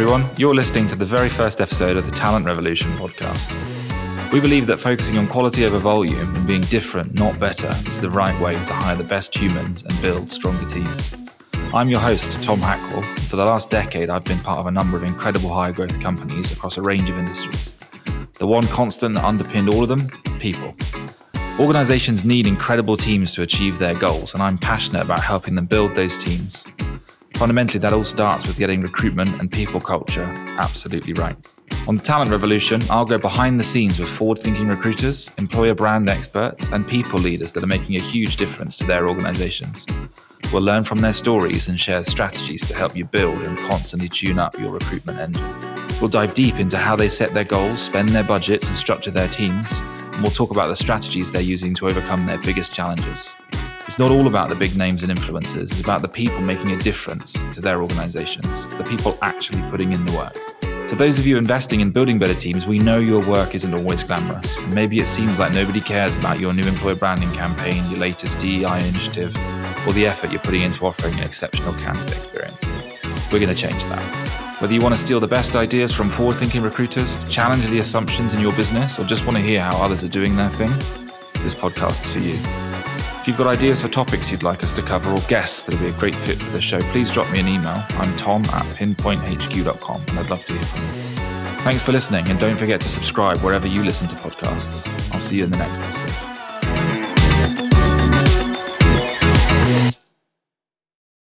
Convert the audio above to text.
everyone. You're listening to the very first episode of the Talent Revolution podcast. We believe that focusing on quality over volume and being different, not better, is the right way to hire the best humans and build stronger teams. I'm your host, Tom Hackwell. For the last decade, I've been part of a number of incredible high growth companies across a range of industries. The one constant that underpinned all of them people. Organizations need incredible teams to achieve their goals, and I'm passionate about helping them build those teams. Fundamentally, that all starts with getting recruitment and people culture absolutely right. On the Talent Revolution, I'll go behind the scenes with forward thinking recruiters, employer brand experts, and people leaders that are making a huge difference to their organizations. We'll learn from their stories and share strategies to help you build and constantly tune up your recruitment engine. We'll dive deep into how they set their goals, spend their budgets, and structure their teams. And we'll talk about the strategies they're using to overcome their biggest challenges. It's not all about the big names and influencers, it's about the people making a difference to their organizations, the people actually putting in the work. To those of you investing in building better teams, we know your work isn't always glamorous. Maybe it seems like nobody cares about your new employer branding campaign, your latest DEI initiative, or the effort you're putting into offering an exceptional candidate experience. We're going to change that. Whether you want to steal the best ideas from forward thinking recruiters, challenge the assumptions in your business, or just want to hear how others are doing their thing, this podcast is for you. If you've got ideas for topics you'd like us to cover or guests that would be a great fit for the show, please drop me an email. I'm tom at pinpointhq.com and I'd love to hear from you. Thanks for listening and don't forget to subscribe wherever you listen to podcasts. I'll see you in the next episode.